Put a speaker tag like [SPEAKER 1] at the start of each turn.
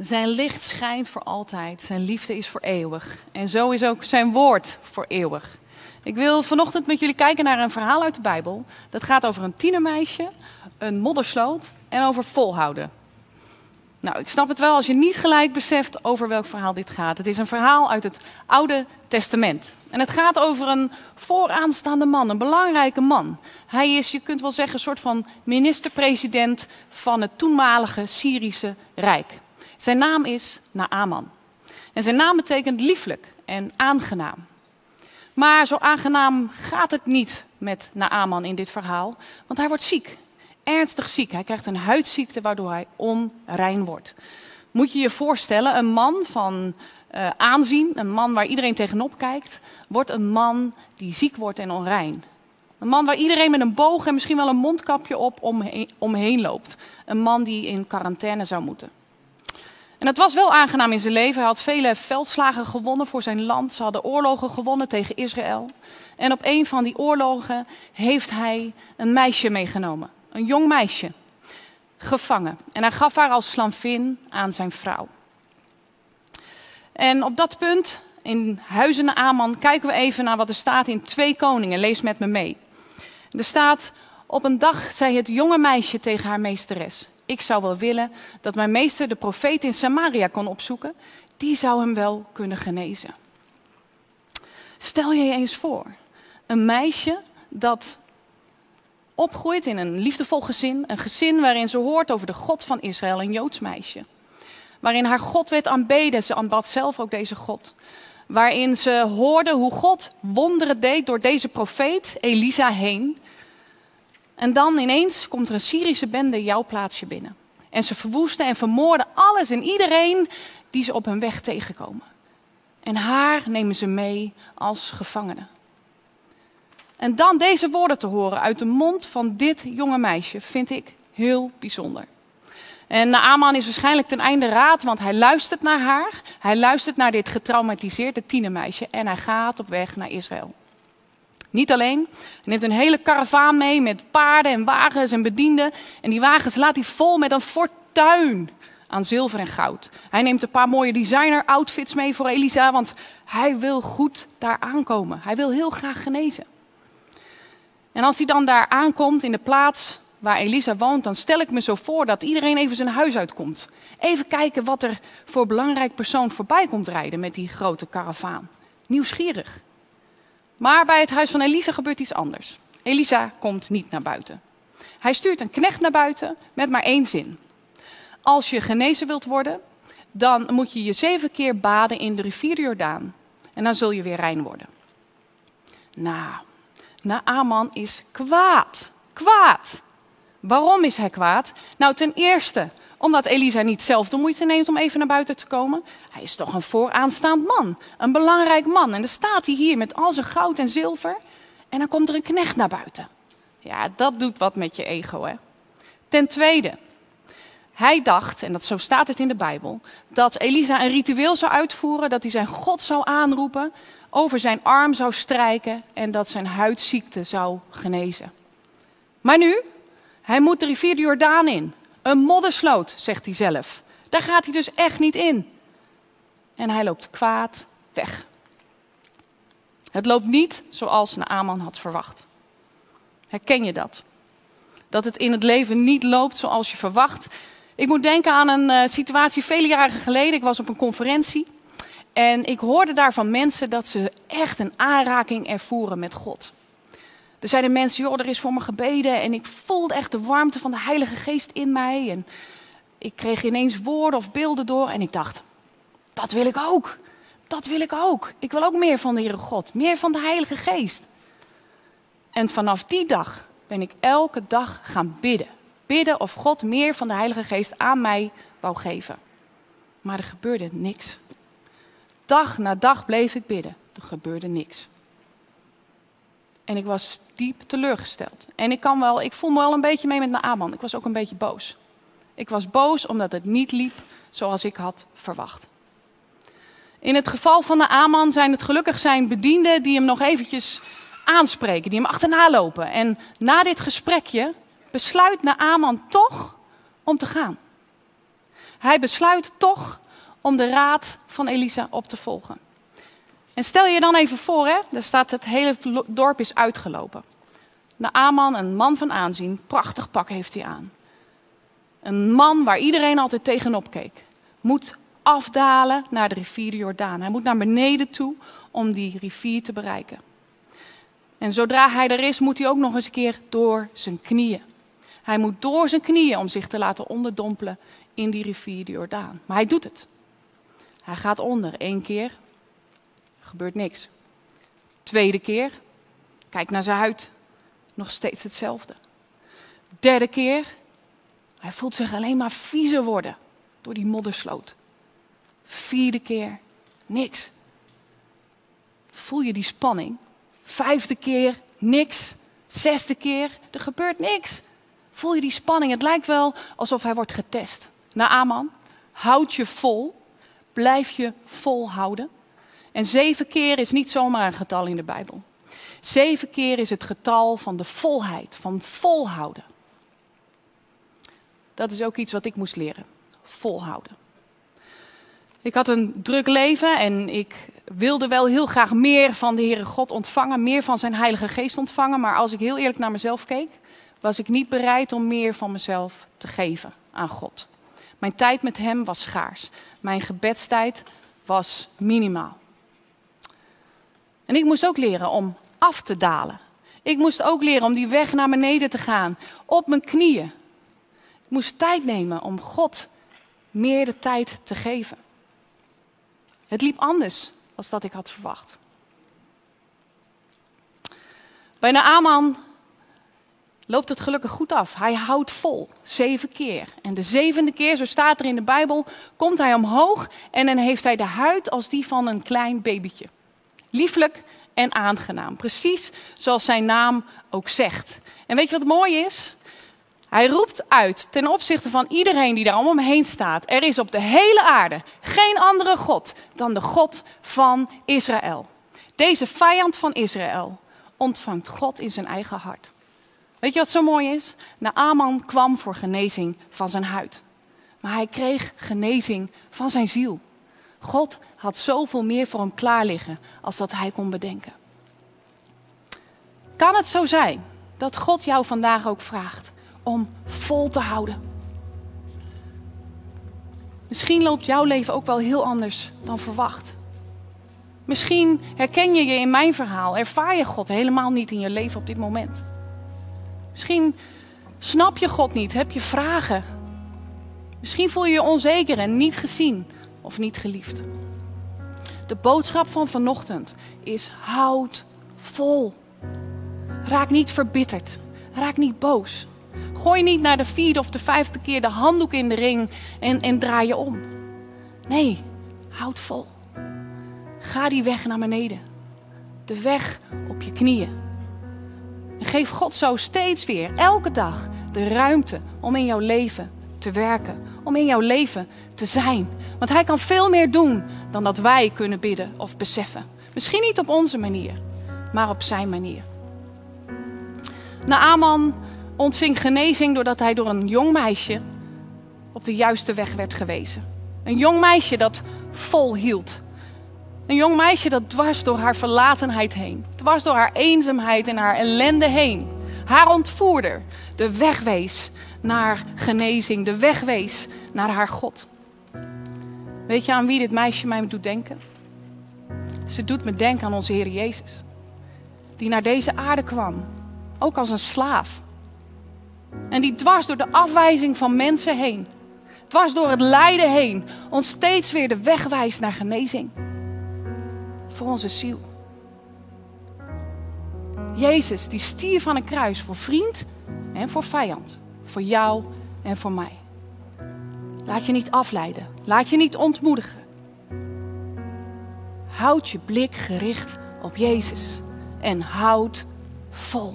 [SPEAKER 1] Zijn licht schijnt voor altijd, zijn liefde is voor eeuwig. En zo is ook zijn woord voor eeuwig. Ik wil vanochtend met jullie kijken naar een verhaal uit de Bijbel. Dat gaat over een tienermeisje, een moddersloot en over volhouden. Nou, ik snap het wel als je niet gelijk beseft over welk verhaal dit gaat. Het is een verhaal uit het Oude Testament. En het gaat over een vooraanstaande man, een belangrijke man. Hij is, je kunt wel zeggen, een soort van minister-president van het toenmalige Syrische Rijk. Zijn naam is Naaman. En zijn naam betekent lieflijk en aangenaam. Maar zo aangenaam gaat het niet met Naaman in dit verhaal, want hij wordt ziek ernstig ziek. Hij krijgt een huidziekte waardoor hij onrein wordt. Moet je je voorstellen, een man van uh, aanzien, een man waar iedereen tegenop kijkt, wordt een man die ziek wordt en onrein. Een man waar iedereen met een boog en misschien wel een mondkapje op omheen loopt. Een man die in quarantaine zou moeten. En het was wel aangenaam in zijn leven. Hij had vele veldslagen gewonnen voor zijn land. Ze hadden oorlogen gewonnen tegen Israël. En op een van die oorlogen heeft hij een meisje meegenomen een jong meisje, gevangen. En hij gaf haar als slavin aan zijn vrouw. En op dat punt, in Huizen Aman, kijken we even naar wat er staat in Twee Koningen. Lees met me mee. Er staat, op een dag zei het jonge meisje tegen haar meesteres... Ik zou wel willen dat mijn meester de profeet in Samaria kon opzoeken. Die zou hem wel kunnen genezen. Stel je je eens voor, een meisje dat opgroeit in een liefdevol gezin. Een gezin waarin ze hoort over de God van Israël, een Joods meisje. Waarin haar God werd aanbeden. Ze aanbad zelf ook deze God. Waarin ze hoorde hoe God wonderen deed door deze profeet Elisa heen. En dan ineens komt er een Syrische bende jouw plaatsje binnen. En ze verwoesten en vermoorden alles en iedereen die ze op hun weg tegenkomen. En haar nemen ze mee als gevangene. En dan deze woorden te horen uit de mond van dit jonge meisje vind ik heel bijzonder. En Naaman is waarschijnlijk ten einde raad, want hij luistert naar haar. Hij luistert naar dit getraumatiseerde tienermeisje en hij gaat op weg naar Israël. Niet alleen, hij neemt een hele karavaan mee met paarden en wagens en bedienden. En die wagens laat hij vol met een fortuin aan zilver en goud. Hij neemt een paar mooie designer outfits mee voor Elisa, want hij wil goed daar aankomen. Hij wil heel graag genezen. En als hij dan daar aankomt in de plaats waar Elisa woont, dan stel ik me zo voor dat iedereen even zijn huis uitkomt. Even kijken wat er voor belangrijk persoon voorbij komt rijden met die grote karavaan. Nieuwsgierig. Maar bij het huis van Elisa gebeurt iets anders. Elisa komt niet naar buiten. Hij stuurt een knecht naar buiten met maar één zin. Als je genezen wilt worden, dan moet je je zeven keer baden in de rivier Jordaan. En dan zul je weer rein worden. Nou, Naaman is kwaad. Kwaad. Waarom is hij kwaad? Nou, ten eerste omdat Elisa niet zelf de moeite neemt om even naar buiten te komen. Hij is toch een vooraanstaand man, een belangrijk man. En dan staat hij hier met al zijn goud en zilver. En dan komt er een knecht naar buiten. Ja, dat doet wat met je ego, hè. Ten tweede, hij dacht, en dat zo staat het in de Bijbel, dat Elisa een ritueel zou uitvoeren, dat hij zijn God zou aanroepen over zijn arm zou strijken en dat zijn huidziekte zou genezen. Maar nu, hij moet de rivier de Jordaan in. Een moddersloot, zegt hij zelf. Daar gaat hij dus echt niet in. En hij loopt kwaad weg. Het loopt niet zoals Naaman had verwacht. Herken je dat? Dat het in het leven niet loopt zoals je verwacht. Ik moet denken aan een uh, situatie vele jaren geleden. Ik was op een conferentie. En ik hoorde daar van mensen dat ze echt een aanraking ervoeren met God. Er zeiden mensen, joh, er is voor me gebeden en ik voelde echt de warmte van de Heilige Geest in mij. En ik kreeg ineens woorden of beelden door en ik dacht, dat wil ik ook. Dat wil ik ook. Ik wil ook meer van de Heere God, meer van de Heilige Geest. En vanaf die dag ben ik elke dag gaan bidden. Bidden of God meer van de Heilige Geest aan mij wou geven. Maar er gebeurde niks. Dag na dag bleef ik bidden. Er gebeurde niks. En ik was diep teleurgesteld. En ik, kan wel, ik voel me wel een beetje mee met Naaman. Ik was ook een beetje boos. Ik was boos omdat het niet liep zoals ik had verwacht. In het geval van Naaman zijn het gelukkig zijn bedienden die hem nog eventjes aanspreken, die hem achterna lopen. En na dit gesprekje besluit Naaman toch om te gaan. Hij besluit toch om de raad van Elisa op te volgen. En stel je dan even voor, hè, daar staat het hele dorp is uitgelopen. Naaman, een man van aanzien, prachtig pak heeft hij aan. Een man waar iedereen altijd tegenop keek, moet afdalen naar de rivier de Jordaan. Hij moet naar beneden toe om die rivier te bereiken. En zodra hij er is, moet hij ook nog eens een keer door zijn knieën. Hij moet door zijn knieën om zich te laten onderdompelen in die rivier de Jordaan. Maar hij doet het. Hij gaat onder één keer, gebeurt niks. Tweede keer, kijk naar zijn huid, nog steeds hetzelfde. Derde keer, hij voelt zich alleen maar viezer worden door die moddersloot. Vierde keer, niks. Voel je die spanning? Vijfde keer, niks. Zesde keer, er gebeurt niks. Voel je die spanning? Het lijkt wel alsof hij wordt getest. Naaman, houd je vol. Blijf je volhouden. En zeven keer is niet zomaar een getal in de Bijbel. Zeven keer is het getal van de volheid, van volhouden. Dat is ook iets wat ik moest leren. Volhouden. Ik had een druk leven en ik wilde wel heel graag meer van de Heere God ontvangen, meer van zijn Heilige Geest ontvangen. Maar als ik heel eerlijk naar mezelf keek, was ik niet bereid om meer van mezelf te geven aan God. Mijn tijd met Hem was schaars. Mijn gebedstijd was minimaal. En ik moest ook leren om af te dalen. Ik moest ook leren om die weg naar beneden te gaan, op mijn knieën. Ik moest tijd nemen om God meer de tijd te geven. Het liep anders dan dat ik had verwacht. Bij Naaman loopt het gelukkig goed af. Hij houdt vol, zeven keer. En de zevende keer, zo staat er in de Bijbel, komt hij omhoog en dan heeft hij de huid als die van een klein babytje. Lieflijk en aangenaam. Precies zoals zijn naam ook zegt. En weet je wat mooi is? Hij roept uit ten opzichte van iedereen die daar om hem heen staat. Er is op de hele aarde geen andere God dan de God van Israël. Deze vijand van Israël ontvangt God in zijn eigen hart. Weet je wat zo mooi is? Naaman kwam voor genezing van zijn huid. Maar hij kreeg genezing van zijn ziel. God had zoveel meer voor hem klaar liggen als dat hij kon bedenken. Kan het zo zijn dat God jou vandaag ook vraagt om vol te houden? Misschien loopt jouw leven ook wel heel anders dan verwacht. Misschien herken je je in mijn verhaal, ervaar je God helemaal niet in je leven op dit moment. Misschien snap je God niet, heb je vragen. Misschien voel je je onzeker en niet gezien of niet geliefd. De boodschap van vanochtend is houd vol. Raak niet verbitterd. Raak niet boos. Gooi niet naar de vierde of de vijfde keer de handdoek in de ring en, en draai je om. Nee, houd vol. Ga die weg naar beneden. De weg op je knieën. En geef God zo steeds weer, elke dag, de ruimte om in jouw leven te werken. Om in jouw leven te zijn. Want Hij kan veel meer doen dan dat wij kunnen bidden of beseffen. Misschien niet op onze manier, maar op Zijn manier. Naaman ontving genezing doordat hij door een jong meisje op de juiste weg werd gewezen. Een jong meisje dat vol hield. Een jong meisje dat dwars door haar verlatenheid heen, dwars door haar eenzaamheid en haar ellende heen, haar ontvoerder, de weg wees naar genezing, de weg wees naar haar God. Weet je aan wie dit meisje mij doet denken? Ze doet me denken aan onze Heer Jezus, die naar deze aarde kwam, ook als een slaaf. En die dwars door de afwijzing van mensen heen, dwars door het lijden heen, ons steeds weer de weg wijst naar genezing. Voor onze ziel. Jezus, die stier van een kruis voor vriend en voor vijand. Voor jou en voor mij. Laat je niet afleiden. Laat je niet ontmoedigen. Houd je blik gericht op Jezus en houd vol.